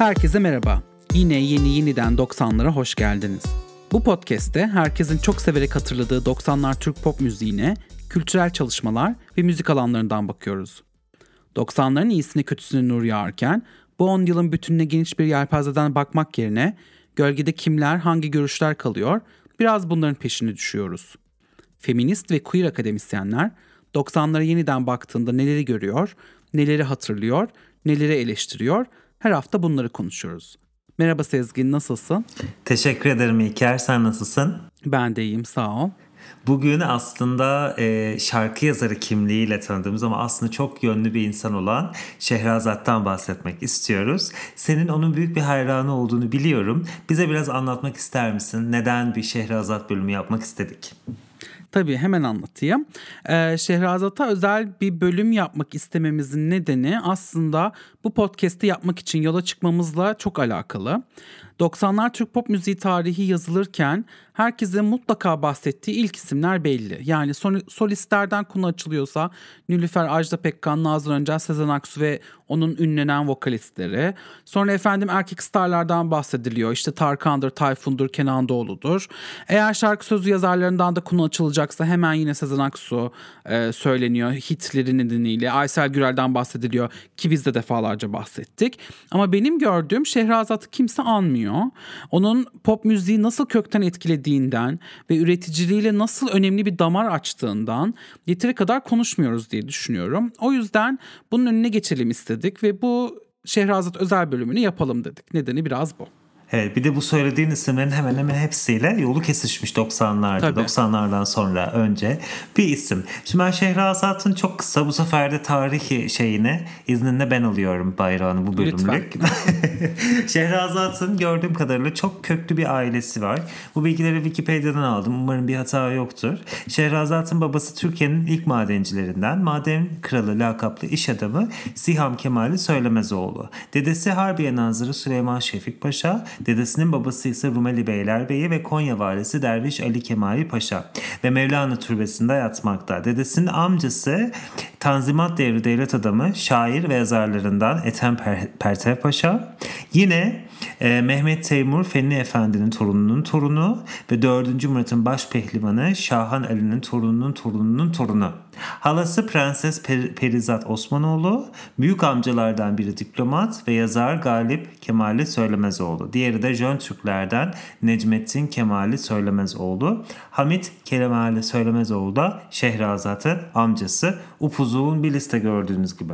Herkese merhaba. Yine yeni yeniden 90'lara hoş geldiniz. Bu podcast'te herkesin çok severek hatırladığı 90'lar Türk pop müziğine, kültürel çalışmalar ve müzik alanlarından bakıyoruz. 90'ların iyisine kötüsüne nur yağarken bu 10 yılın bütününe geniş bir yelpazeden bakmak yerine gölgede kimler, hangi görüşler kalıyor biraz bunların peşine düşüyoruz. Feminist ve queer akademisyenler 90'lara yeniden baktığında neleri görüyor, neleri hatırlıyor, neleri eleştiriyor her hafta bunları konuşuyoruz. Merhaba Sezgin nasılsın? Teşekkür ederim İlker sen nasılsın? Ben de iyiyim sağ ol. Bugün aslında e, şarkı yazarı kimliğiyle tanıdığımız ama aslında çok yönlü bir insan olan Şehrazat'tan bahsetmek istiyoruz. Senin onun büyük bir hayranı olduğunu biliyorum. Bize biraz anlatmak ister misin? Neden bir Şehrazat bölümü yapmak istedik? Tabii hemen anlatayım. Ee, Şehrazat'a özel bir bölüm yapmak istememizin nedeni aslında bu podcast'i yapmak için yola çıkmamızla çok alakalı. 90'lar Türk pop müziği tarihi yazılırken herkesin mutlaka bahsettiği ilk isimler belli. Yani solistlerden konu açılıyorsa Nülüfer Ajda Pekkan, Nazlı Öncel, Sezen Aksu ve onun ünlenen vokalistleri. Sonra efendim erkek starlardan bahsediliyor. İşte Tarkan'dır, Tayfun'dur, Kenan Doğulu'dur. Eğer şarkı sözü yazarlarından da konu açılacaksa hemen yine Sezen Aksu e, söyleniyor hitleri nedeniyle. Aysel Gürel'den bahsediliyor ki biz de defalarca bahsettik. Ama benim gördüğüm Şehrazat'ı kimse anmıyor. Onun pop müziği nasıl kökten etkilediğinden ve üreticiliğiyle nasıl önemli bir damar açtığından yeteri kadar konuşmuyoruz diye düşünüyorum. O yüzden bunun önüne geçelim istedik ve bu Şehrazat özel bölümünü yapalım dedik. Nedeni biraz bu. Evet bir de bu söylediğin isimlerin hemen hemen hepsiyle yolu kesişmiş 90'larda. Tabii. 90'lardan sonra önce bir isim. Şimdi ben Şehrazat'ın çok kısa bu sefer de tarihi şeyini izninle ben alıyorum bayrağını bu bölümlük. Şehrazat'ın gördüğüm kadarıyla çok köklü bir ailesi var. Bu bilgileri Wikipedia'dan aldım. Umarım bir hata yoktur. Şehrazat'ın babası Türkiye'nin ilk madencilerinden. Maden kralı lakaplı iş adamı Siham Kemali Söylemezoğlu. Dedesi Harbiye Nazırı Süleyman Şefik Paşa. Dedesinin babası ise Rumeli Beylerbeyi ve Konya valisi Derviş Ali Kemali Paşa ve Mevlana Türbesi'nde yatmakta. Dedesinin amcası Tanzimat devri devlet adamı, şair ve yazarlarından Ethem Pertev Paşa. Yine e, Mehmet Teymur Fenli Efendi'nin torununun torunu ve 4. Murat'ın baş pehlivanı Şahan Ali'nin torununun torununun torunu. Halası Prenses per- Perizat Osmanoğlu, büyük amcalardan biri diplomat ve yazar Galip Kemali Söylemezoğlu. Diğeri de Jön Türklerden Necmettin Kemali Söylemezoğlu. Hamit Kemali Söylemezoğlu da Şehrazat'ın amcası. Upuzun bir liste gördüğünüz gibi.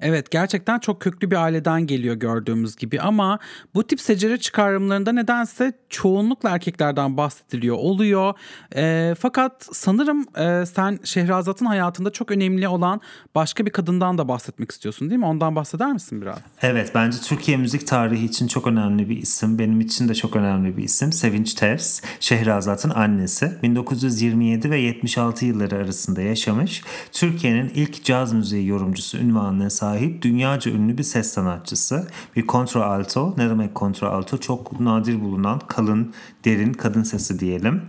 Evet gerçekten çok köklü bir aileden geliyor gördüğümüz gibi ama bu tip secere çıkarımlarında nedense çoğunlukla erkeklerden bahsediliyor oluyor. E, fakat sanırım e, sen Şehrazat'ın hayatında çok önemli olan başka bir kadından da bahsetmek istiyorsun değil mi? Ondan bahseder misin biraz? Evet bence Türkiye müzik tarihi için çok önemli bir isim. Benim için de çok önemli bir isim. Sevinç Ters, Şehrazat'ın annesi. 1927 ve 76 yılları arasında yaşamış. Türkiye'nin ilk caz müziği yorumcusu ünvanına sahip sahip dünyaca ünlü bir ses sanatçısı. Bir kontraalto. Ne demek kontraalto? Çok nadir bulunan kalın, derin kadın sesi diyelim.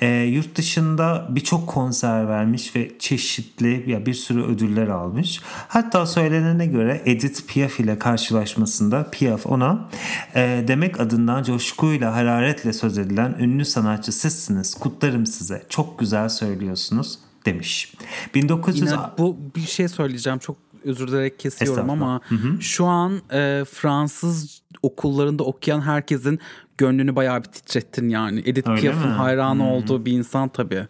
E, yurt dışında birçok konser vermiş ve çeşitli ya bir sürü ödüller almış. Hatta söylenene göre Edith Piaf ile karşılaşmasında Piaf ona e, demek adından coşkuyla, hararetle söz edilen ünlü sanatçı sizsiniz. Kutlarım size. Çok güzel söylüyorsunuz demiş. 1900 Yine bu bir şey söyleyeceğim çok özür dilerim kesiyorum ama hı hı. şu an e, Fransız okullarında okuyan herkesin gönlünü bayağı bir titrettin yani. Edith Piaf'ın hayranı hı. olduğu bir insan tabii.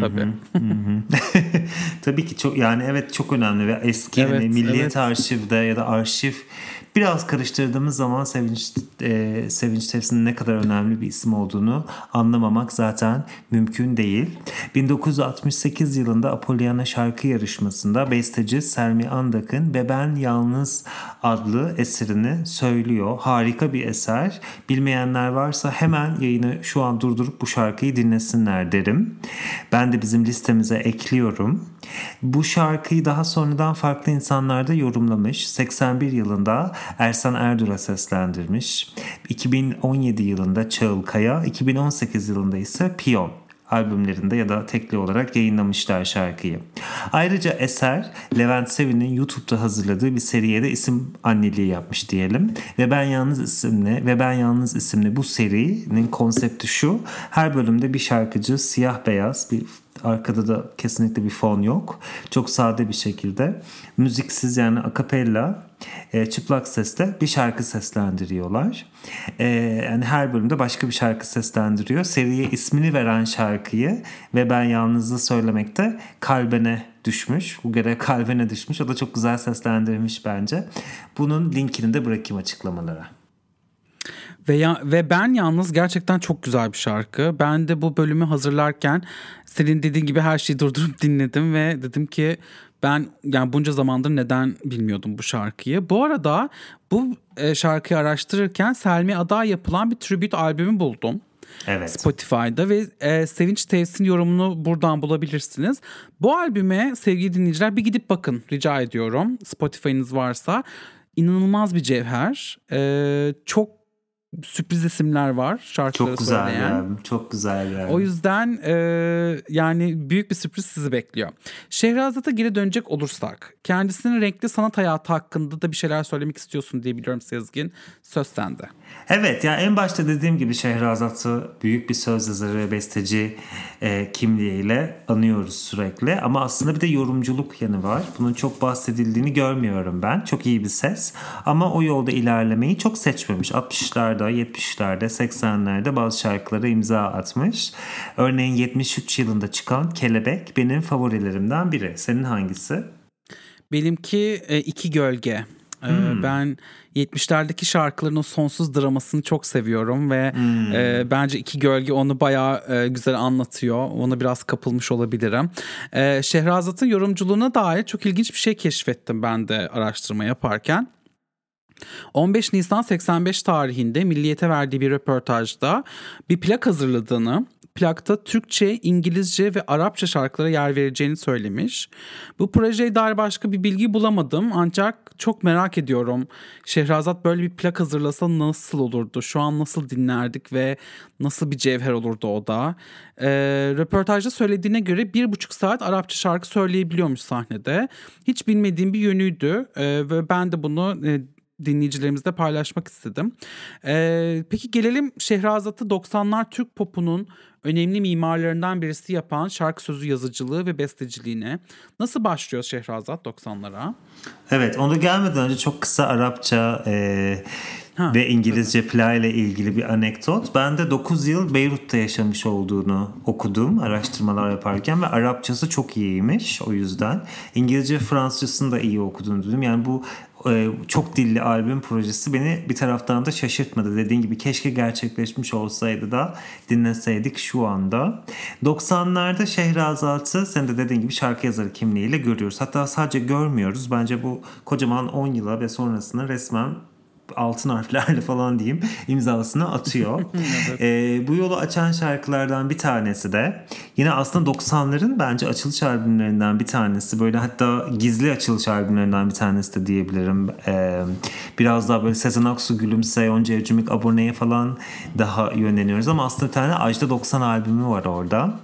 Tabii. Tabii ki çok yani evet çok önemli ve eski evet, hani Milliyet evet. Arşiv'de ya da arşiv biraz karıştırdığımız zaman Sevinç e, Sevinç Tepsi'nin ne kadar önemli bir isim olduğunu anlamamak zaten mümkün değil. 1968 yılında Apollyanna şarkı yarışmasında besteci Selmi Andak'ın Beben Yalnız adlı eserini söylüyor. Harika bir eser. Bilmeyenler varsa hemen yayını şu an durdurup bu şarkıyı dinlesinler derim. Ben de bizim listemize ekliyorum. Bu şarkıyı daha sonradan farklı insanlar da yorumlamış. 81 yılında Ersan Erdur'a seslendirmiş. 2017 yılında Çağıl Kaya, 2018 yılında ise Piyon albümlerinde ya da tekli olarak yayınlamışlar şarkıyı. Ayrıca eser Levent Sevin'in YouTube'da hazırladığı bir seriye de isim anneliği yapmış diyelim. Ve Ben Yalnız isimli ve Ben Yalnız isimli bu serinin konsepti şu. Her bölümde bir şarkıcı siyah beyaz bir Arkada da kesinlikle bir fon yok. Çok sade bir şekilde müziksiz yani akapella e, çıplak sesle bir şarkı seslendiriyorlar. E, yani her bölümde başka bir şarkı seslendiriyor. Seriye ismini veren şarkıyı ve ben yalnızlığı söylemekte kalbene düşmüş. Bu göre kalbine düşmüş. O da çok güzel seslendirmiş bence. Bunun linkini de bırakayım açıklamalara. Ve, ya, ve ben yalnız gerçekten çok güzel bir şarkı. Ben de bu bölümü hazırlarken senin dediğin gibi her şeyi durdurup dinledim ve dedim ki ben yani bunca zamandır neden bilmiyordum bu şarkıyı. Bu arada bu e, şarkıyı araştırırken Selmi Ada yapılan bir tribute albümü buldum. Evet. Spotify'da ve e, Sevinç Tevsin yorumunu buradan bulabilirsiniz. Bu albüme sevgili dinleyiciler bir gidip bakın rica ediyorum. Spotify'ınız varsa inanılmaz bir cevher. E, çok sürpriz isimler var şarkıları Çok güzel söyleyen. yani. Çok güzel yani. O yüzden e, yani büyük bir sürpriz sizi bekliyor. Şehrazat'a geri dönecek olursak kendisinin renkli sanat hayatı hakkında da bir şeyler söylemek istiyorsun diye biliyorum Sezgin. Söz sende. Evet yani en başta dediğim gibi Şehrazat'ı büyük bir söz yazarı ve besteci e, kimliğiyle anıyoruz sürekli. Ama aslında bir de yorumculuk yanı var. Bunun çok bahsedildiğini görmüyorum ben. Çok iyi bir ses. Ama o yolda ilerlemeyi çok seçmemiş. 60'larda, 70'lerde, 80'lerde bazı şarkılara imza atmış. Örneğin 73 yılında çıkan Kelebek benim favorilerimden biri. Senin hangisi? Benimki e, iki gölge. E, hmm. Ben 70'lerdeki şarkıların o sonsuz dramasını çok seviyorum ve hmm. e, bence iki gölge onu bayağı e, güzel anlatıyor. Ona biraz kapılmış olabilirim. E, Şehrazat'ın yorumculuğuna dair çok ilginç bir şey keşfettim ben de araştırma yaparken. 15 Nisan 85 tarihinde Milliyet'e verdiği bir röportajda bir plak hazırladığını plakta Türkçe, İngilizce ve Arapça şarkılara yer vereceğini söylemiş. Bu projeye dair başka bir bilgi bulamadım ancak çok merak ediyorum. Şehrazat böyle bir plak hazırlasa nasıl olurdu? Şu an nasıl dinlerdik ve nasıl bir cevher olurdu o da? Ee, röportajda söylediğine göre bir buçuk saat Arapça şarkı söyleyebiliyormuş sahnede. Hiç bilmediğim bir yönüydü ee, ve ben de bunu e, dinleyicilerimizle paylaşmak istedim. Ee, peki gelelim Şehrazat'ı 90'lar Türk popunun önemli mimarlarından birisi yapan şarkı sözü yazıcılığı ve besteciliğine. Nasıl başlıyor Şehrazat 90'lara? Evet onu gelmeden önce çok kısa Arapça e, ha, ve İngilizce evet. play ile ilgili bir anekdot. Ben de 9 yıl Beyrut'ta yaşamış olduğunu okudum araştırmalar yaparken ve Arapçası çok iyiymiş o yüzden. İngilizce Fransızcasını da iyi okuduğunu dedim. Yani bu çok dilli albüm projesi beni bir taraftan da şaşırtmadı. Dediğin gibi keşke gerçekleşmiş olsaydı da dinleseydik şu anda. 90'larda Şehrazat'ı sen de dediğin gibi şarkı yazarı kimliğiyle görüyoruz. Hatta sadece görmüyoruz. Bence bu kocaman 10 yıla ve sonrasında resmen altın harflerle falan diyeyim imzasını atıyor. evet. e, bu yolu açan şarkılardan bir tanesi de yine aslında 90'ların bence açılış albümlerinden bir tanesi. Böyle hatta gizli açılış albümlerinden bir tanesi de diyebilirim. E, biraz daha böyle Sezen Aksu, Gülümse, Yonca Evcimik, Abone'ye falan daha yönleniyoruz. Ama aslında bir tane Ajda 90 albümü var orada.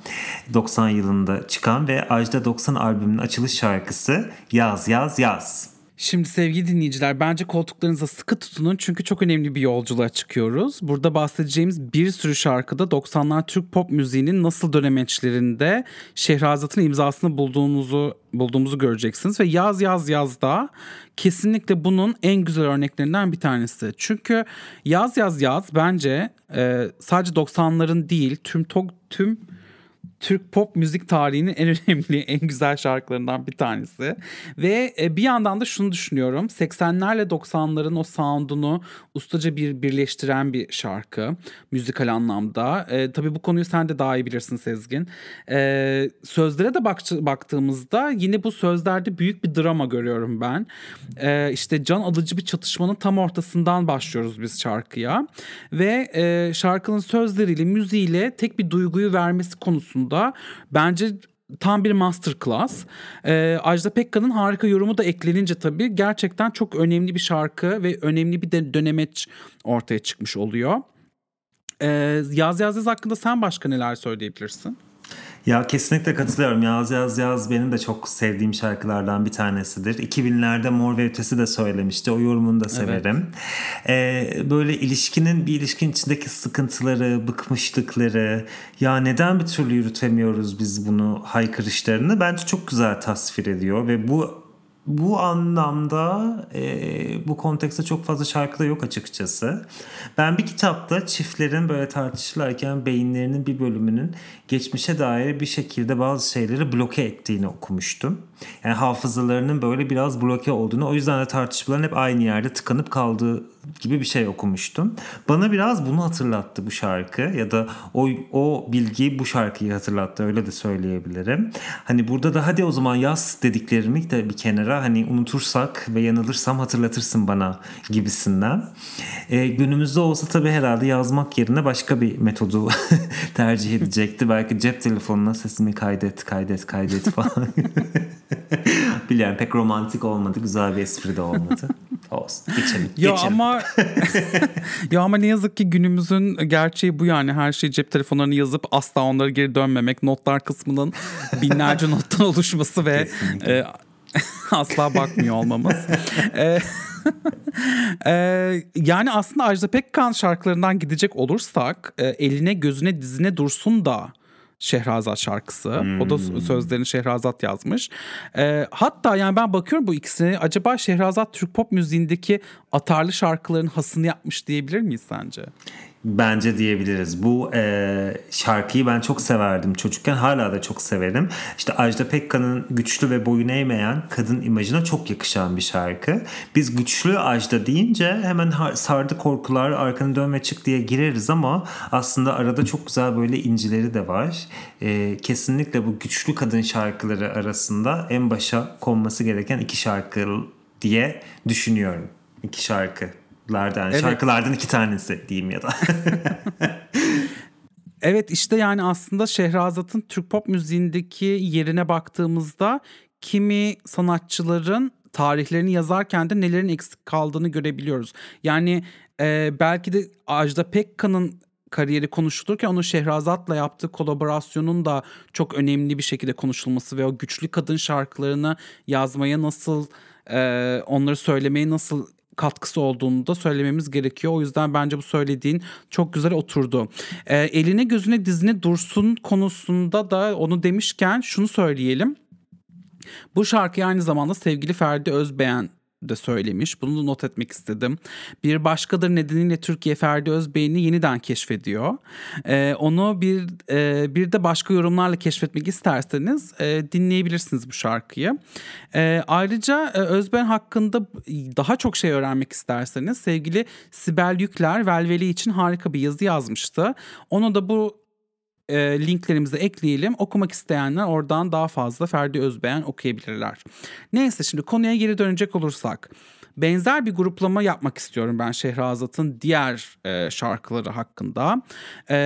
90 yılında çıkan ve Ajda 90 albümünün açılış şarkısı Yaz Yaz Yaz. Şimdi sevgili dinleyiciler bence koltuklarınıza sıkı tutunun çünkü çok önemli bir yolculuğa çıkıyoruz. Burada bahsedeceğimiz bir sürü şarkıda 90'lar Türk pop müziğinin nasıl dönemeçlerinde Şehrazat'ın imzasını bulduğumuzu bulduğumuzu göreceksiniz ve yaz yaz yaz da kesinlikle bunun en güzel örneklerinden bir tanesi. Çünkü yaz yaz yaz bence e, sadece 90'ların değil tüm tüm Türk pop müzik tarihinin en önemli, en güzel şarkılarından bir tanesi. Ve e, bir yandan da şunu düşünüyorum. 80'lerle 90'ların o sound'unu ustaca bir birleştiren bir şarkı. Müzikal anlamda. E, tabii bu konuyu sen de daha iyi bilirsin Sezgin. E, sözlere de bak, baktığımızda yine bu sözlerde büyük bir drama görüyorum ben. E, işte can alıcı bir çatışmanın tam ortasından başlıyoruz biz şarkıya. Ve e, şarkının sözleriyle, müziğiyle tek bir duyguyu vermesi konusunda konusunda bence tam bir masterclass. Ee, Ajda Pekkan'ın harika yorumu da eklenince tabii gerçekten çok önemli bir şarkı ve önemli bir de dönemeç ortaya çıkmış oluyor. Ee, Yaz Yaz Yaz hakkında sen başka neler söyleyebilirsin? Ya kesinlikle katılıyorum. Yaz Yaz Yaz benim de çok sevdiğim şarkılardan bir tanesidir. 2000'lerde Mor ve Ötesi de söylemişti. O yorumunu da severim. Evet. Ee, böyle ilişkinin bir ilişkin içindeki sıkıntıları, bıkmışlıkları ya neden bir türlü yürütemiyoruz biz bunu haykırışlarını bence çok güzel tasvir ediyor ve bu bu anlamda e, bu kontekste çok fazla şarkı da yok açıkçası. Ben bir kitapta çiftlerin böyle tartışırlarken beyinlerinin bir bölümünün geçmişe dair bir şekilde bazı şeyleri bloke ettiğini okumuştum. Yani hafızalarının böyle biraz bloke olduğunu o yüzden de tartışmaların hep aynı yerde tıkanıp kaldığı gibi bir şey okumuştum. Bana biraz bunu hatırlattı bu şarkı ya da o, o bilgiyi bu şarkıyı hatırlattı öyle de söyleyebilirim. Hani burada da hadi o zaman yaz dediklerimi de bir kenara hani unutursak ve yanılırsam hatırlatırsın bana gibisinden. E, günümüzde olsa tabii herhalde yazmak yerine başka bir metodu tercih edecekti. Belki cep telefonuna sesimi kaydet kaydet kaydet falan. Biliyorum pek romantik olmadı. Güzel bir espri de olmadı. Olsun. Geçelim. Ya geçelim. ama ya ama ne yazık ki günümüzün gerçeği bu yani. Her şeyi cep telefonlarını yazıp asla onları geri dönmemek. Notlar kısmının binlerce nottan oluşması ve e, asla bakmıyor olmamız. e, e, yani aslında Ajda Pekkan şarkılarından gidecek olursak e, eline gözüne dizine dursun da Şehrazat şarkısı. Hmm. O da hmm. sözlerini Şehrazat yazmış. E, hatta yani ben bakıyorum bu ikisine acaba Şehrazat Türk pop müziğindeki atarlı şarkıların hasını yapmış diyebilir miyiz sence? Bence diyebiliriz. Bu e, şarkıyı ben çok severdim çocukken. Hala da çok severim. İşte Ajda Pekkan'ın güçlü ve boyun eğmeyen kadın imajına çok yakışan bir şarkı. Biz güçlü Ajda deyince hemen sardı korkular arkanı dönme çık diye gireriz ama aslında arada çok güzel böyle incileri de var. E, kesinlikle bu güçlü kadın şarkıları arasında en başa konması gereken iki şarkı diye düşünüyorum. İki şarkı şarkılardan, evet. şarkılardan iki tanesi diyeyim ya da. evet işte yani aslında Şehrazat'ın Türk pop müziğindeki yerine baktığımızda kimi sanatçıların tarihlerini yazarken de nelerin eksik kaldığını görebiliyoruz. Yani e, belki de Ajda Pekkan'ın kariyeri konuşulurken onun Şehrazat'la yaptığı kolaborasyonun da çok önemli bir şekilde konuşulması ve o güçlü kadın şarkılarını yazmaya nasıl e, onları söylemeye nasıl katkısı olduğunu da söylememiz gerekiyor. O yüzden bence bu söylediğin çok güzel oturdu. E, eline gözüne dizine dursun konusunda da onu demişken şunu söyleyelim. Bu şarkıyı aynı zamanda sevgili Ferdi Özbeğen de söylemiş. Bunu da not etmek istedim. Bir başkadır nedeniyle Türkiye Ferdi Özbey'ini yeniden keşfediyor. Ee, onu bir e, bir de başka yorumlarla keşfetmek isterseniz e, dinleyebilirsiniz bu şarkıyı. E, ayrıca e, Özben hakkında daha çok şey öğrenmek isterseniz sevgili Sibel Yükler Velveli için harika bir yazı yazmıştı. Onu da bu e, linklerimizi ekleyelim. Okumak isteyenler oradan daha fazla Ferdi Özbeğen okuyabilirler. Neyse şimdi konuya geri dönecek olursak. Benzer bir gruplama yapmak istiyorum ben Şehrazat'ın diğer e, şarkıları hakkında. E,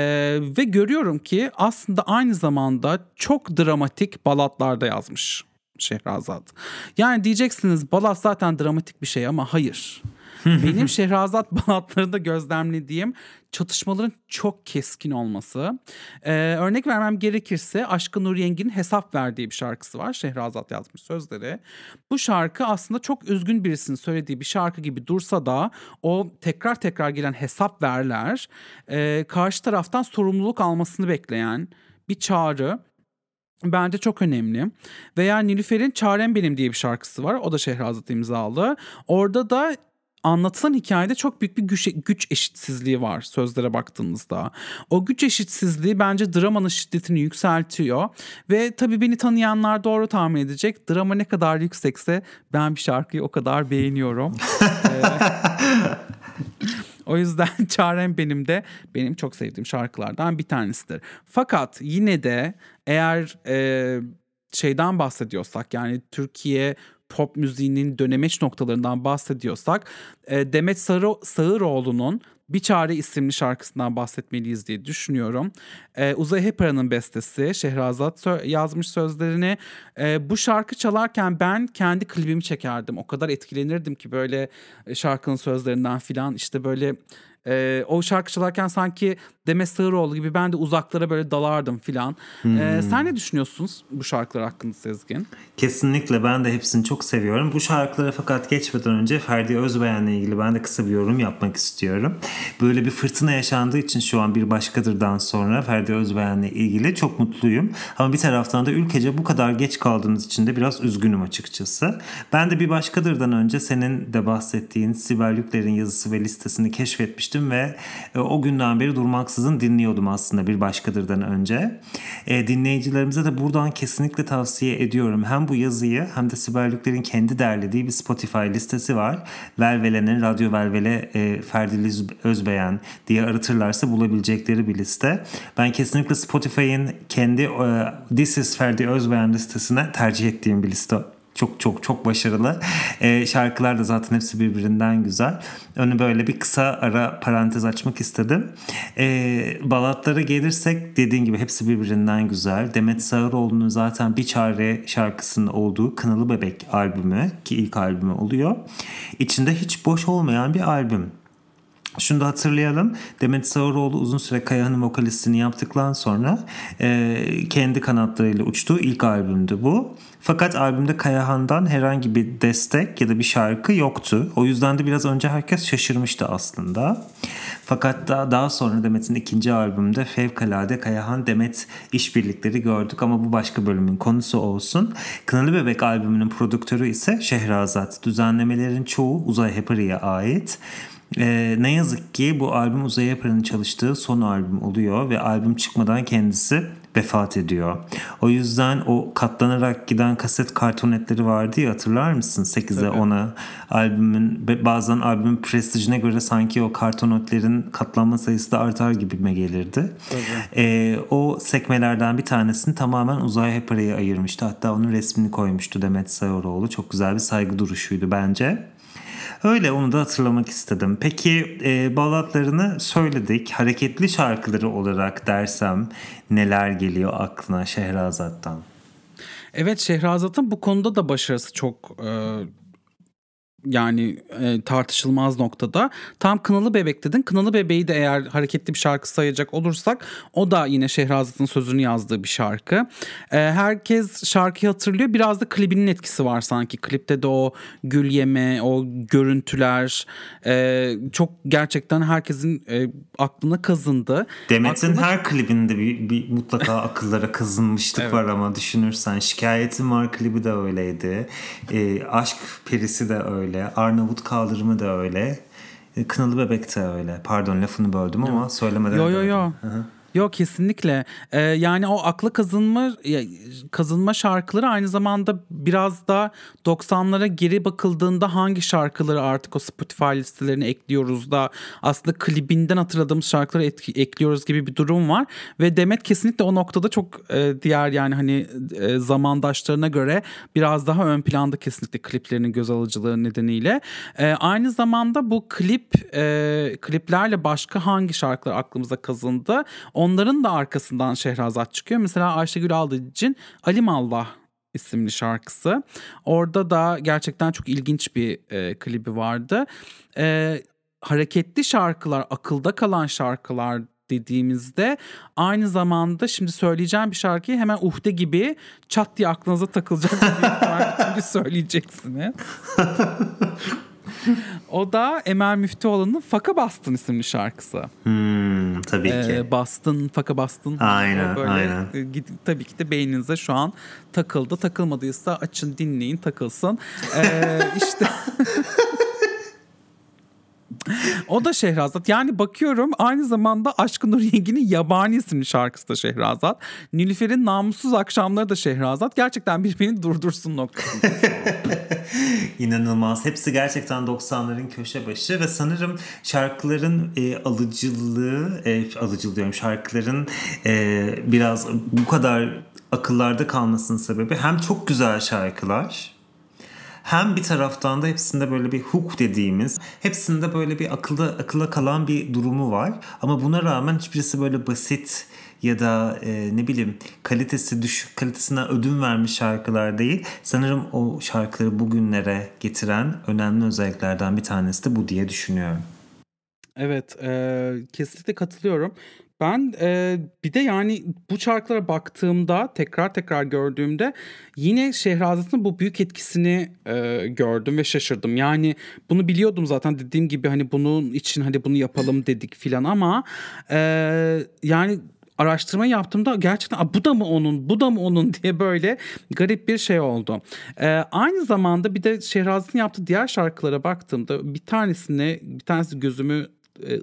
ve görüyorum ki aslında aynı zamanda çok dramatik balatlarda yazmış Şehrazat. Yani diyeceksiniz balat zaten dramatik bir şey ama hayır. Benim Şehrazat balatlarında gözlemlediğim çatışmaların çok keskin olması. Ee, örnek vermem gerekirse Aşkı Nur Yengi'nin Hesap Verdiği bir şarkısı var. Şehrazat yazmış sözleri. Bu şarkı aslında çok üzgün birisinin söylediği bir şarkı gibi dursa da o tekrar tekrar gelen hesap verler e, karşı taraftan sorumluluk almasını bekleyen bir çağrı bence çok önemli. Veya Nilüfer'in Çarem Benim diye bir şarkısı var. O da Şehrazat imzalı. Orada da anlatılan hikayede çok büyük bir güç, güç eşitsizliği var sözlere baktığımızda. O güç eşitsizliği bence dramanın şiddetini yükseltiyor ve tabii beni tanıyanlar doğru tahmin edecek. Drama ne kadar yüksekse ben bir şarkıyı o kadar beğeniyorum. Ee, o yüzden Çarem benim de benim çok sevdiğim şarkılardan bir tanesidir. Fakat yine de eğer e, şeyden bahsediyorsak yani Türkiye pop müziğinin dönemeç noktalarından bahsediyorsak e, Demet Sarı, Sağıroğlu'nun Bir Çare isimli şarkısından bahsetmeliyiz diye düşünüyorum. E, Uzay Hepara'nın bestesi Şehrazat sö- yazmış sözlerini. E, bu şarkı çalarken ben kendi klibimi çekerdim. O kadar etkilenirdim ki böyle şarkının sözlerinden filan işte böyle E, o şarkı çalarken sanki Demet Sığıroğlu gibi ben de uzaklara böyle dalardım filan. Hmm. E, sen ne düşünüyorsunuz bu şarkılar hakkında Sezgin? Kesinlikle ben de hepsini çok seviyorum. Bu şarkılara fakat geçmeden önce Ferdi Özbeğen'le ilgili ben de kısa bir yorum yapmak istiyorum. Böyle bir fırtına yaşandığı için şu an bir başkadırdan sonra Ferdi Özbeğen'le ilgili çok mutluyum. Ama bir taraftan da ülkece bu kadar geç kaldığınız için de biraz üzgünüm açıkçası. Ben de bir başkadırdan önce senin de bahsettiğin Sibel Yükler'in yazısı ve listesini keşfetmiştim ve e, o günden beri durmaksızın dinliyordum aslında bir başkadırdan önce. E, dinleyicilerimize de buradan kesinlikle tavsiye ediyorum. Hem bu yazıyı hem de Sibel Yükler'in kendi derlediği bir Spotify listesi var. Velvele'nin Radyo Velvele e, Ferdi Özbeyen diye aratırlarsa bulabilecekleri bir liste. Ben kesinlikle Spotify'in kendi This is Ferdi Özbeyen listesine tercih ettiğim bir liste çok çok çok başarılı. E, şarkılar da zaten hepsi birbirinden güzel. Onu böyle bir kısa ara parantez açmak istedim. E, balatlara gelirsek dediğin gibi hepsi birbirinden güzel. Demet Sağıroğlu'nun zaten Bir Çare şarkısının olduğu Kınalı Bebek albümü ki ilk albümü oluyor. İçinde hiç boş olmayan bir albüm. Şunu da hatırlayalım. Demet Sağıroğlu uzun süre Kayahan'ın vokalistini yaptıktan sonra e, kendi kanatlarıyla uçtuğu ilk albümdü bu. Fakat albümde Kayahan'dan herhangi bir destek ya da bir şarkı yoktu. O yüzden de biraz önce herkes şaşırmıştı aslında. Fakat daha, daha sonra Demet'in ikinci albümünde Fevkalade Kayahan Demet işbirlikleri gördük ama bu başka bölümün konusu olsun. Kınalı Bebek albümünün prodüktörü ise Şehrazat. Düzenlemelerin çoğu Uzay Hepari'ye ait. Ee, ne yazık ki bu albüm Uzay Yapar'ın çalıştığı son albüm oluyor ve albüm çıkmadan kendisi vefat ediyor. O yüzden o katlanarak giden kaset kartonetleri vardı ya hatırlar mısın? 8'e 10'a albümün bazen albümün prestijine göre sanki o kartonetlerin katlanma sayısı da artar gibime gelirdi. Ee, o sekmelerden bir tanesini tamamen Uzay Hepara'ya ayırmıştı. Hatta onun resmini koymuştu Demet Sayoroğlu. Çok güzel bir saygı duruşuydu bence. Öyle onu da hatırlamak istedim. Peki e, balatlarını söyledik. Hareketli şarkıları olarak dersem neler geliyor aklına Şehrazat'tan? Evet Şehrazat'ın bu konuda da başarısı çok e, yani e, tartışılmaz noktada. Tam Kınalı Bebek dedin. Kınalı Bebeği de eğer hareketli bir şarkı sayacak olursak o da yine Şehrazat'ın sözünü yazdığı bir şarkı. E, herkes şarkıyı hatırlıyor. Biraz da klibinin etkisi var sanki. Klipte de o gül yeme, o görüntüler e, çok gerçekten herkesin e, aklına kazındı. Demet'in aklına... her klibinde bir, bir mutlaka akıllara kazınmışlık evet. var ama düşünürsen. Şikayetim var klibi de öyleydi. E, aşk perisi de öyle öyle. Arnavut kaldırımı da öyle. E, Kınalı Bebek de öyle. Pardon lafını böldüm ama söylemeden. Yo yo yo. Hı-hı. Yok kesinlikle. Ee, yani o akla kazınma kazınma şarkıları aynı zamanda biraz da 90'lara geri bakıldığında hangi şarkıları artık o Spotify listelerine ekliyoruz da aslında klibinden hatırladığımız şarkıları etki, ekliyoruz gibi bir durum var ve Demet kesinlikle o noktada çok e, diğer yani hani e, zamandaşlarına göre biraz daha ön planda kesinlikle kliplerinin göz alıcılığı nedeniyle. E, aynı zamanda bu klip e, kliplerle başka hangi şarkılar aklımıza kazındı? Onların da arkasından Şehrazat çıkıyor. Mesela Ayşegül Aldıcı'nın Alim Allah isimli şarkısı. Orada da gerçekten çok ilginç bir e, klibi vardı. E, hareketli şarkılar, akılda kalan şarkılar dediğimizde aynı zamanda şimdi söyleyeceğim bir şarkıyı hemen uhde gibi çat diye aklınıza takılacak bir şarkı çünkü söyleyeceksiniz. o da Emel Müftüoğlu'nun Faka Bastın isimli şarkısı. Hmm, tabii ee, ki. Bastın, Faka Bastın. Aynen, böyle, aynen. E, tabii ki de beyninize şu an takıldı. Takılmadıysa açın dinleyin takılsın. Ee, işte... o da Şehrazat. Yani bakıyorum aynı zamanda Aşkın Nur Yengi'nin Yabani isimli şarkısı da Şehrazat. Nilüfer'in Namussuz Akşamları da Şehrazat. Gerçekten birbirini durdursun noktasında. İnanılmaz. Hepsi gerçekten 90'ların köşe başı ve sanırım şarkıların e, alıcılığı, e, alıcılığı diyorum şarkıların e, biraz bu kadar akıllarda kalmasının sebebi hem çok güzel şarkılar hem bir taraftan da hepsinde böyle bir hook dediğimiz hepsinde böyle bir akılda akılla kalan bir durumu var. Ama buna rağmen hiçbirisi böyle basit ya da e, ne bileyim kalitesi düşük kalitesinden ödün vermiş şarkılar değil. Sanırım o şarkıları bugünlere getiren önemli özelliklerden bir tanesi de bu diye düşünüyorum. Evet, e, kesinlikle katılıyorum. Ben e, bir de yani bu şarkılara baktığımda tekrar tekrar gördüğümde yine Şehrazat'ın bu büyük etkisini e, gördüm ve şaşırdım. Yani bunu biliyordum zaten dediğim gibi hani bunun için hani bunu yapalım dedik filan ama e, yani araştırma yaptığımda gerçekten bu da mı onun bu da mı onun diye böyle garip bir şey oldu. Ee, aynı zamanda bir de Şehrazat'ın yaptığı diğer şarkılara baktığımda bir tanesine bir tanesi gözümü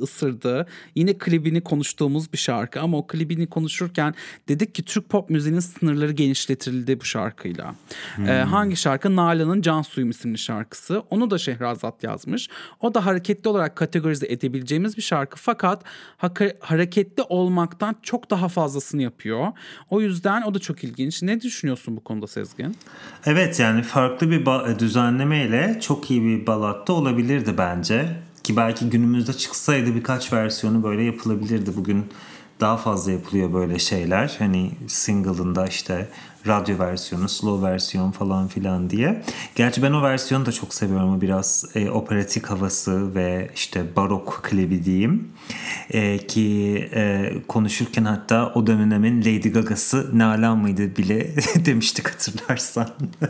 ısırdı. Yine klibini konuştuğumuz bir şarkı ama o klibini konuşurken dedik ki Türk pop müziğinin sınırları genişletildi bu şarkıyla. Hmm. Ee, hangi şarkı? Nalan'ın Can Suyum isimli şarkısı. Onu da Şehrazat yazmış. O da hareketli olarak kategorize edebileceğimiz bir şarkı fakat hareketli olmaktan çok daha fazlasını yapıyor. O yüzden o da çok ilginç. Ne düşünüyorsun bu konuda Sezgin? Evet yani farklı bir düzenlemeyle çok iyi bir balatta olabilirdi bence. Ki belki günümüzde çıksaydı birkaç versiyonu böyle yapılabilirdi. Bugün daha fazla yapılıyor böyle şeyler. Hani single'ında işte radyo versiyonu, slow versiyon falan filan diye. Gerçi ben o versiyonu da çok seviyorum. Biraz e, operatik havası ve işte barok klibi diyeyim. E, ki e, konuşurken hatta o dönemin Lady Gaga'sı Nalan mıydı bile demiştik hatırlarsan.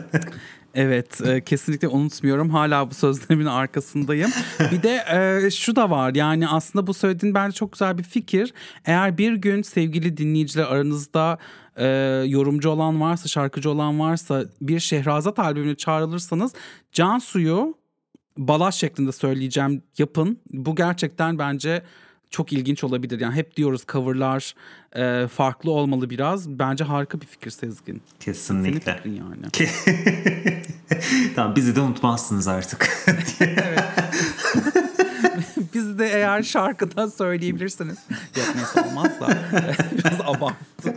Evet e, kesinlikle unutmuyorum. Hala bu sözlerimin arkasındayım. Bir de e, şu da var yani aslında bu söylediğin bence çok güzel bir fikir. Eğer bir gün sevgili dinleyiciler aranızda e, yorumcu olan varsa, şarkıcı olan varsa bir Şehrazat albümüne çağrılırsanız Cansu'yu balaş şeklinde söyleyeceğim yapın. Bu gerçekten bence çok ilginç olabilir. Yani hep diyoruz coverlar e, farklı olmalı biraz. Bence harika bir fikir Sezgin. Kesinlikle. Senin yani. tamam bizi de unutmazsınız artık. Bizi de eğer şarkıdan söyleyebilirsiniz. Yok neyse olmaz da. Biraz abarttım.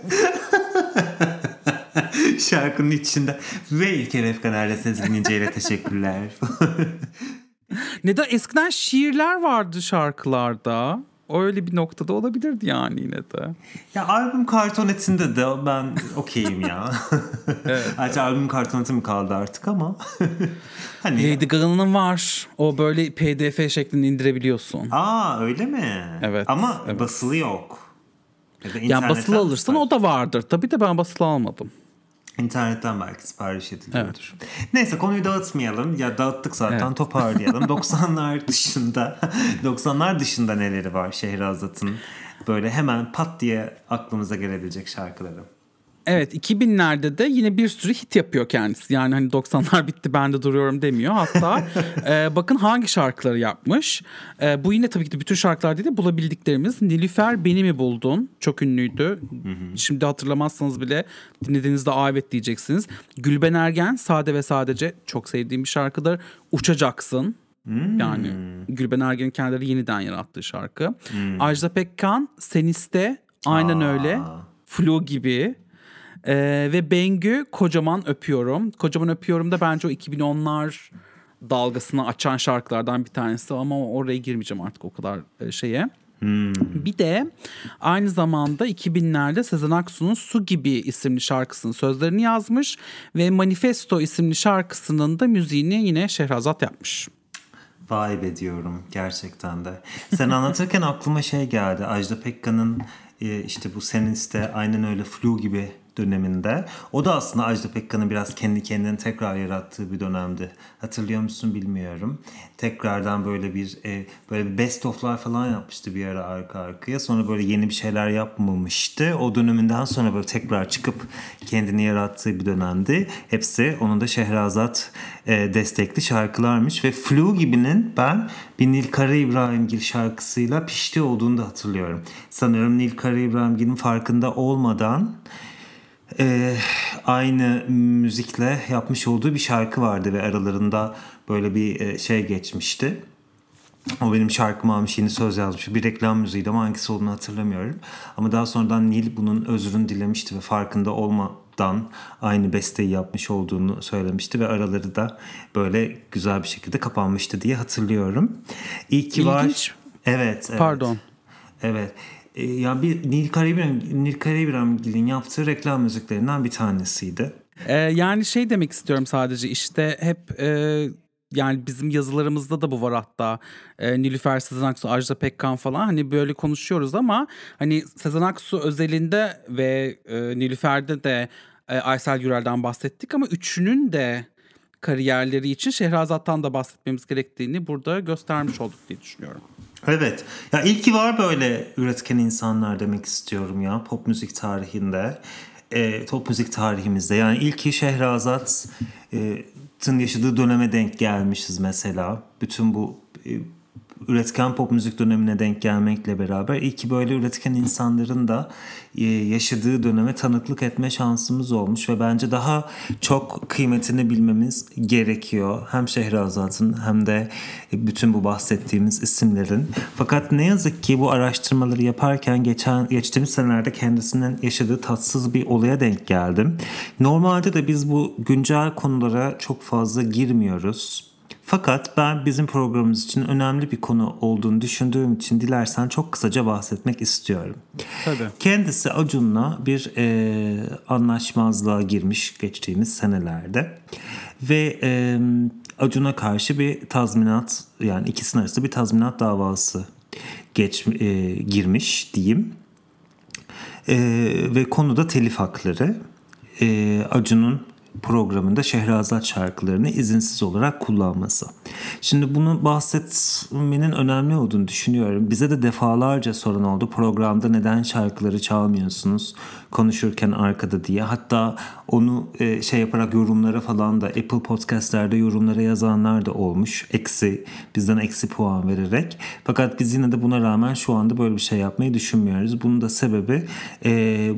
Şarkının içinde ve İlker Efkaner'le Sezgin İnce ile teşekkürler. Neden eskiden şiirler vardı şarkılarda öyle bir noktada olabilirdi yani yine de. Ya albüm kartonetinde de ben okeyim ya. evet. Gerçi albüm kartoneti mi kaldı artık ama. hani Lady Gaga'nın var. O böyle pdf şeklinde indirebiliyorsun. Aa öyle mi? Evet. Ama evet. basılı yok. Ya, ya basılı alırsan o da vardır. Tabii de ben basılı almadım. İnternetten belki sipariş ediliyordur. Evet. Neyse konuyu dağıtmayalım. Ya dağıttık zaten evet. toparlayalım. 90'lar dışında 90'lar dışında neleri var Şehrazat'ın böyle hemen pat diye aklımıza gelebilecek şarkıları. Evet 2000'lerde de yine bir sürü hit yapıyor kendisi. Yani hani 90'lar bitti ben de duruyorum demiyor. Hatta e, bakın hangi şarkıları yapmış. E, bu yine tabii ki de bütün şarkılar değil de bulabildiklerimiz. Nilüfer Beni Mi Buldun çok ünlüydü. Hı hı. Şimdi hatırlamazsanız bile dinlediğinizde aa evet diyeceksiniz. Gülben Ergen Sade ve Sadece çok sevdiğim bir şarkıdır. Uçacaksın. Hmm. Yani Gülben Ergen'in kendileri yeniden yarattığı şarkı. Hmm. Ajda Pekkan Sen iste aynen Aa. öyle. Flu gibi. Ee, ve Bengü kocaman öpüyorum. Kocaman öpüyorum da bence o 2010'lar dalgasını açan şarkılardan bir tanesi ama oraya girmeyeceğim artık o kadar e, şeye. Hmm. Bir de aynı zamanda 2000'lerde Sezen Aksu'nun Su Gibi isimli şarkısının sözlerini yazmış ve Manifesto isimli şarkısının da müziğini yine Şehrazat yapmış. Vay be diyorum gerçekten de. Sen anlatırken aklıma şey geldi. Ajda Pekkan'ın e, işte bu senin iste aynen öyle flu gibi döneminde. O da aslında Ajda Pekkan'ın biraz kendi kendini tekrar yarattığı bir dönemdi. Hatırlıyor musun bilmiyorum. Tekrardan böyle bir e, böyle bir best of'lar falan yapmıştı bir ara arka arkaya. Sonra böyle yeni bir şeyler yapmamıştı. O döneminden sonra böyle tekrar çıkıp kendini yarattığı bir dönemdi. Hepsi onun da Şehrazat e, destekli şarkılarmış ve Flu gibinin ben bir Nil Kara İbrahimgil şarkısıyla pişti olduğunu da hatırlıyorum. Sanırım Nil Kara İbrahimgil'in farkında olmadan e, aynı müzikle yapmış olduğu bir şarkı vardı ve aralarında böyle bir e, şey geçmişti. O benim şarkımı almış yeni söz yazmış. Bir reklam müziğiydi ama hangisi olduğunu hatırlamıyorum. Ama daha sonradan Nil bunun özrünü dilemişti ve farkında olmadan aynı besteyi yapmış olduğunu söylemişti ve araları da böyle güzel bir şekilde kapanmıştı diye hatırlıyorum. İyi ki var. Evet, evet. Pardon. Evet. E, ya bir Nil Karabirem, Nil Karabiremgil'in yaptığı reklam müziklerinden bir tanesiydi. E, yani şey demek istiyorum sadece işte hep e, yani bizim yazılarımızda da bu var hatta e, Nilüfer Sezen Aksu, Ajda Pekkan falan hani böyle konuşuyoruz ama hani Sezen Aksu özelinde ve e, Nilüfer'de de e, Aysel Gürel'den bahsettik ama üçünün de kariyerleri için Şehrazat'tan da bahsetmemiz gerektiğini burada göstermiş olduk diye düşünüyorum. Evet. Ya ilki var böyle üretken insanlar demek istiyorum ya pop müzik tarihinde. E, pop müzik tarihimizde. Yani ilki Şehrazat'ın e, yaşadığı döneme denk gelmişiz mesela. Bütün bu e, üretken pop müzik dönemine denk gelmekle beraber iyi ki böyle üretken insanların da e, yaşadığı döneme tanıklık etme şansımız olmuş ve bence daha çok kıymetini bilmemiz gerekiyor. Hem Şehrazat'ın hem de bütün bu bahsettiğimiz isimlerin. Fakat ne yazık ki bu araştırmaları yaparken geçen geçtiğimiz senelerde kendisinin yaşadığı tatsız bir olaya denk geldim. Normalde de biz bu güncel konulara çok fazla girmiyoruz fakat ben bizim programımız için önemli bir konu olduğunu düşündüğüm için dilersen çok kısaca bahsetmek istiyorum. Tabii. Kendisi Acun'la bir e, anlaşmazlığa girmiş geçtiğimiz senelerde ve e, Acun'a karşı bir tazminat yani ikisinin arasında bir tazminat davası geç e, girmiş diyeyim. E, ve konuda telif hakları. E, Acun'un programında Şehrazat şarkılarını izinsiz olarak kullanması. Şimdi bunu bahsetmenin önemli olduğunu düşünüyorum. Bize de defalarca sorun oldu. Programda neden şarkıları çalmıyorsunuz konuşurken arkada diye. Hatta onu e, şey yaparak yorumlara falan da Apple Podcast'lerde yorumlara yazanlar da olmuş. Eksi bizden eksi puan vererek. Fakat biz yine de buna rağmen şu anda böyle bir şey yapmayı düşünmüyoruz. Bunun da sebebi e,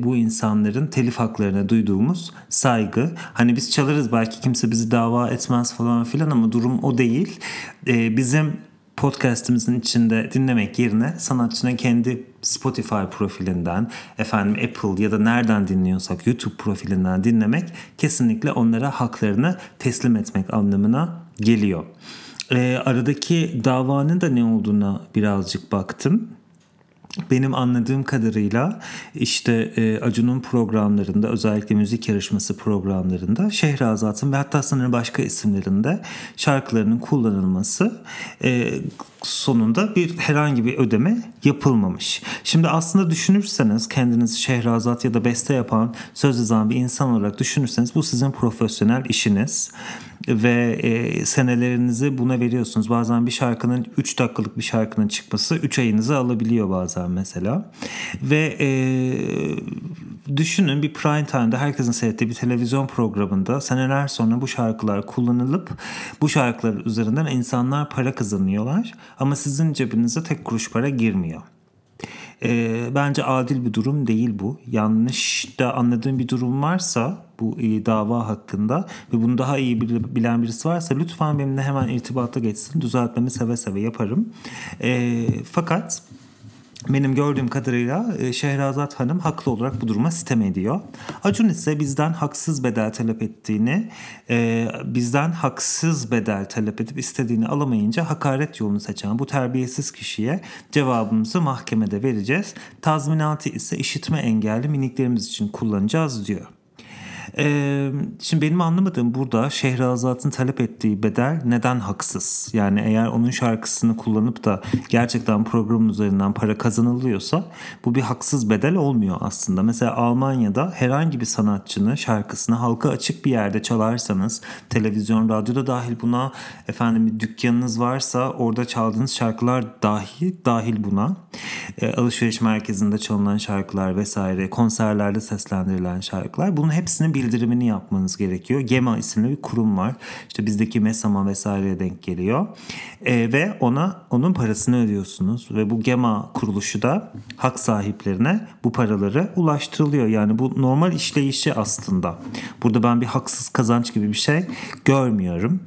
bu insanların telif haklarına duyduğumuz saygı. Hani biz çalarız belki kimse bizi dava etmez falan filan ama durum o değil. E, bizim podcast'imizin içinde dinlemek yerine sanatçının kendi Spotify profilinden, efendim Apple ya da nereden dinliyorsak YouTube profilinden dinlemek kesinlikle onlara haklarını teslim etmek anlamına geliyor. E, aradaki davanın da ne olduğuna birazcık baktım benim anladığım kadarıyla işte e, Acun'un programlarında özellikle müzik yarışması programlarında Şehrazat'ın ve hatta sanırım başka isimlerinde şarkılarının kullanılması e, sonunda bir herhangi bir ödeme yapılmamış. Şimdi aslında düşünürseniz kendiniz Şehrazat ya da beste yapan söz yazan bir insan olarak düşünürseniz bu sizin profesyonel işiniz ve e, senelerinizi buna veriyorsunuz. Bazen bir şarkının 3 dakikalık bir şarkının çıkması 3 ayınızı alabiliyor bazen mesela. Ve e, düşünün bir prime time'da herkesin seyrettiği bir televizyon programında seneler sonra bu şarkılar kullanılıp bu şarkılar üzerinden insanlar para kazanıyorlar ama sizin cebinize tek kuruş para girmiyor. E, bence adil bir durum değil bu. Yanlış da anladığım bir durum varsa bu e, dava hakkında ve bunu daha iyi bilen birisi varsa lütfen benimle hemen irtibata geçsin. Düzeltmemi seve seve yaparım. E, fakat benim gördüğüm kadarıyla e, Şehrazat Hanım haklı olarak bu duruma sitem ediyor. Acun ise bizden haksız bedel talep ettiğini, e, bizden haksız bedel talep edip istediğini alamayınca hakaret yolunu seçen bu terbiyesiz kişiye cevabımızı mahkemede vereceğiz. Tazminatı ise işitme engelli miniklerimiz için kullanacağız diyor. Ee, şimdi benim anlamadığım burada Şehrazat'ın talep ettiği bedel neden haksız? Yani eğer onun şarkısını kullanıp da gerçekten program üzerinden para kazanılıyorsa bu bir haksız bedel olmuyor aslında. Mesela Almanya'da herhangi bir sanatçının şarkısını halka açık bir yerde çalarsanız televizyon, radyoda dahil buna efendim bir dükkanınız varsa orada çaldığınız şarkılar dahi dahil buna. E, alışveriş merkezinde çalınan şarkılar vesaire, konserlerde seslendirilen şarkılar bunun hepsini bir bildirimini yapmanız gerekiyor. GEMA isimli bir kurum var. İşte bizdeki MESAM'a vesaireye denk geliyor. E, ve ona onun parasını ödüyorsunuz ve bu GEMA kuruluşu da hak sahiplerine bu paraları ulaştırılıyor. Yani bu normal işleyişi aslında. Burada ben bir haksız kazanç gibi bir şey görmüyorum.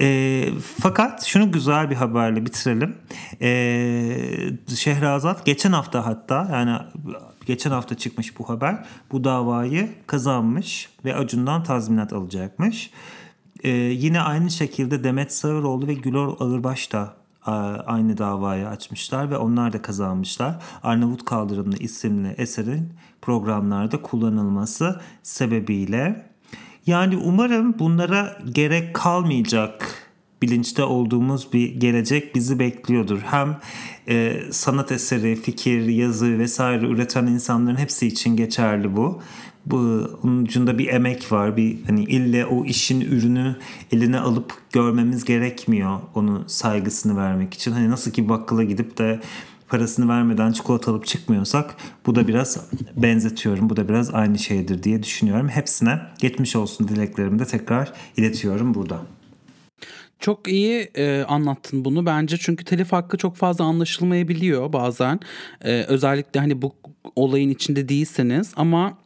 E, fakat şunu güzel bir haberle bitirelim. E, Şehrazat geçen hafta hatta yani geçen hafta çıkmış bu haber. Bu davayı kazanmış ve Acun'dan tazminat alacakmış. Ee, yine aynı şekilde Demet Sağıroğlu ve Gülor Ağırbaş da aynı davayı açmışlar ve onlar da kazanmışlar. Arnavut Kaldırımlı isimli eserin programlarda kullanılması sebebiyle. Yani umarım bunlara gerek kalmayacak bilinçte olduğumuz bir gelecek bizi bekliyordur. Hem e, sanat eseri, fikir, yazı vesaire üreten insanların hepsi için geçerli bu. Bu onun ucunda bir emek var. Bir hani ille o işin ürünü eline alıp görmemiz gerekmiyor onu saygısını vermek için. Hani nasıl ki bakkala gidip de parasını vermeden çikolata alıp çıkmıyorsak bu da biraz benzetiyorum. Bu da biraz aynı şeydir diye düşünüyorum. Hepsine geçmiş olsun dileklerimi de tekrar iletiyorum burada. Çok iyi e, anlattın bunu bence çünkü telif hakkı çok fazla anlaşılmayabiliyor bazen. E, özellikle hani bu olayın içinde değilseniz ama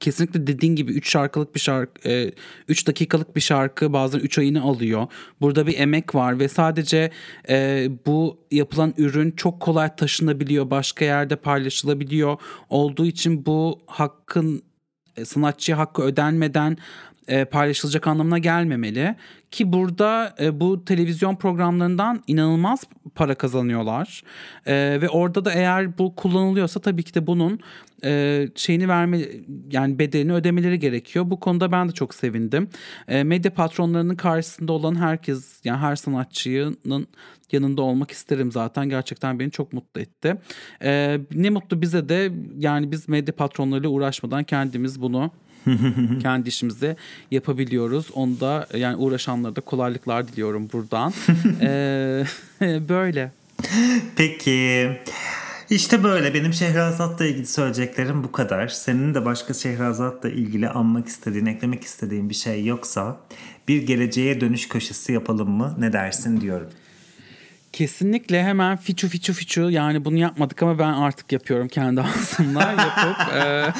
kesinlikle dediğin gibi 3 şarkılık bir şarkı 3 e, dakikalık bir şarkı bazen 3 ayını alıyor. Burada bir emek var ve sadece e, bu yapılan ürün çok kolay taşınabiliyor. Başka yerde paylaşılabiliyor. Olduğu için bu hakkın e, sanatçıya hakkı ödenmeden e, paylaşılacak anlamına gelmemeli. Ki burada e, bu televizyon programlarından inanılmaz para kazanıyorlar. E, ve orada da eğer bu kullanılıyorsa tabii ki de bunun e, şeyini verme yani bedelini ödemeleri gerekiyor. Bu konuda ben de çok sevindim. E, medya patronlarının karşısında olan herkes yani her sanatçının yanında olmak isterim zaten. Gerçekten beni çok mutlu etti. E, ne mutlu bize de yani biz medya patronlarıyla uğraşmadan kendimiz bunu kendi işimizi yapabiliyoruz. Onda yani uğraşanlara da kolaylıklar diliyorum buradan. ee, böyle. Peki. İşte böyle benim Şehrazat'la ilgili söyleyeceklerim bu kadar. Senin de başka Şehrazat'la ilgili anmak istediğin, eklemek istediğin bir şey yoksa bir geleceğe dönüş köşesi yapalım mı? Ne dersin diyorum. Kesinlikle hemen fiçu fiçu fiçu yani bunu yapmadık ama ben artık yapıyorum kendi ağzımla yapıp e,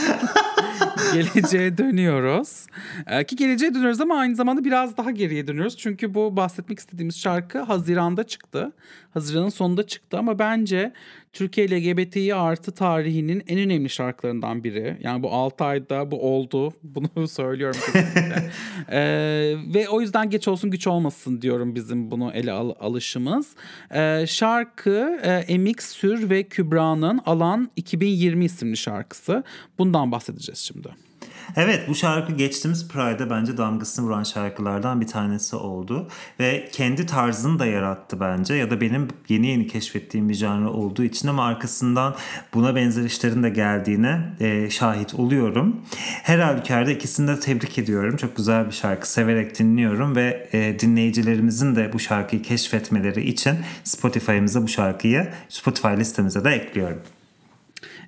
geleceğe dönüyoruz. Ee, ki geleceğe dönüyoruz ama aynı zamanda biraz daha geriye dönüyoruz. Çünkü bu bahsetmek istediğimiz şarkı Haziran'da çıktı. Haziran'ın sonunda çıktı ama bence Türkiye LGBTİ artı tarihinin en önemli şarkılarından biri. Yani bu 6 ayda bu oldu. Bunu söylüyorum ee, ve o yüzden geç olsun güç olmasın diyorum bizim bunu ele al- alışımız. Ee, şarkı e, MX Sür ve Kübra'nın Alan 2020 isimli şarkısı. Bundan bahsedeceğiz şimdi. Evet bu şarkı geçtiğimiz Pride'da bence damgasını vuran şarkılardan bir tanesi oldu. Ve kendi tarzını da yarattı bence. Ya da benim yeni yeni keşfettiğim bir janrı olduğu için ama arkasından buna benzer işlerin de geldiğine e, şahit oluyorum. Her halükarda ikisini de tebrik ediyorum. Çok güzel bir şarkı. Severek dinliyorum ve e, dinleyicilerimizin de bu şarkıyı keşfetmeleri için Spotify'ımıza bu şarkıyı Spotify listemize de ekliyorum.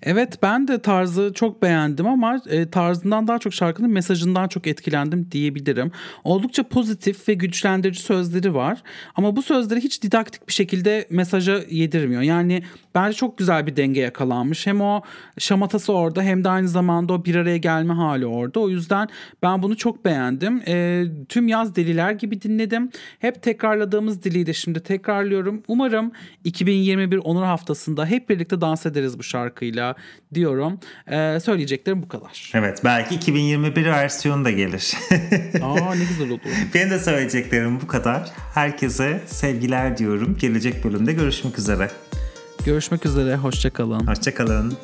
Evet ben de tarzı çok beğendim ama e, tarzından daha çok şarkının mesajından çok etkilendim diyebilirim. Oldukça pozitif ve güçlendirici sözleri var ama bu sözleri hiç didaktik bir şekilde mesaja yedirmiyor. Yani bence çok güzel bir denge yakalanmış. Hem o şamatası orada hem de aynı zamanda o bir araya gelme hali orada. O yüzden ben bunu çok beğendim. E, tüm yaz deliler gibi dinledim. Hep tekrarladığımız diliyi de şimdi tekrarlıyorum. Umarım 2021 Onur Haftası'nda hep birlikte dans ederiz bu şarkıyla diyorum. Ee, söyleyeceklerim bu kadar. Evet belki 2021 versiyonu da gelir. Aa ne güzel olur. Benim de söyleyeceklerim bu kadar. Herkese sevgiler diyorum. Gelecek bölümde görüşmek üzere. Görüşmek üzere. Hoşçakalın. Hoşçakalın.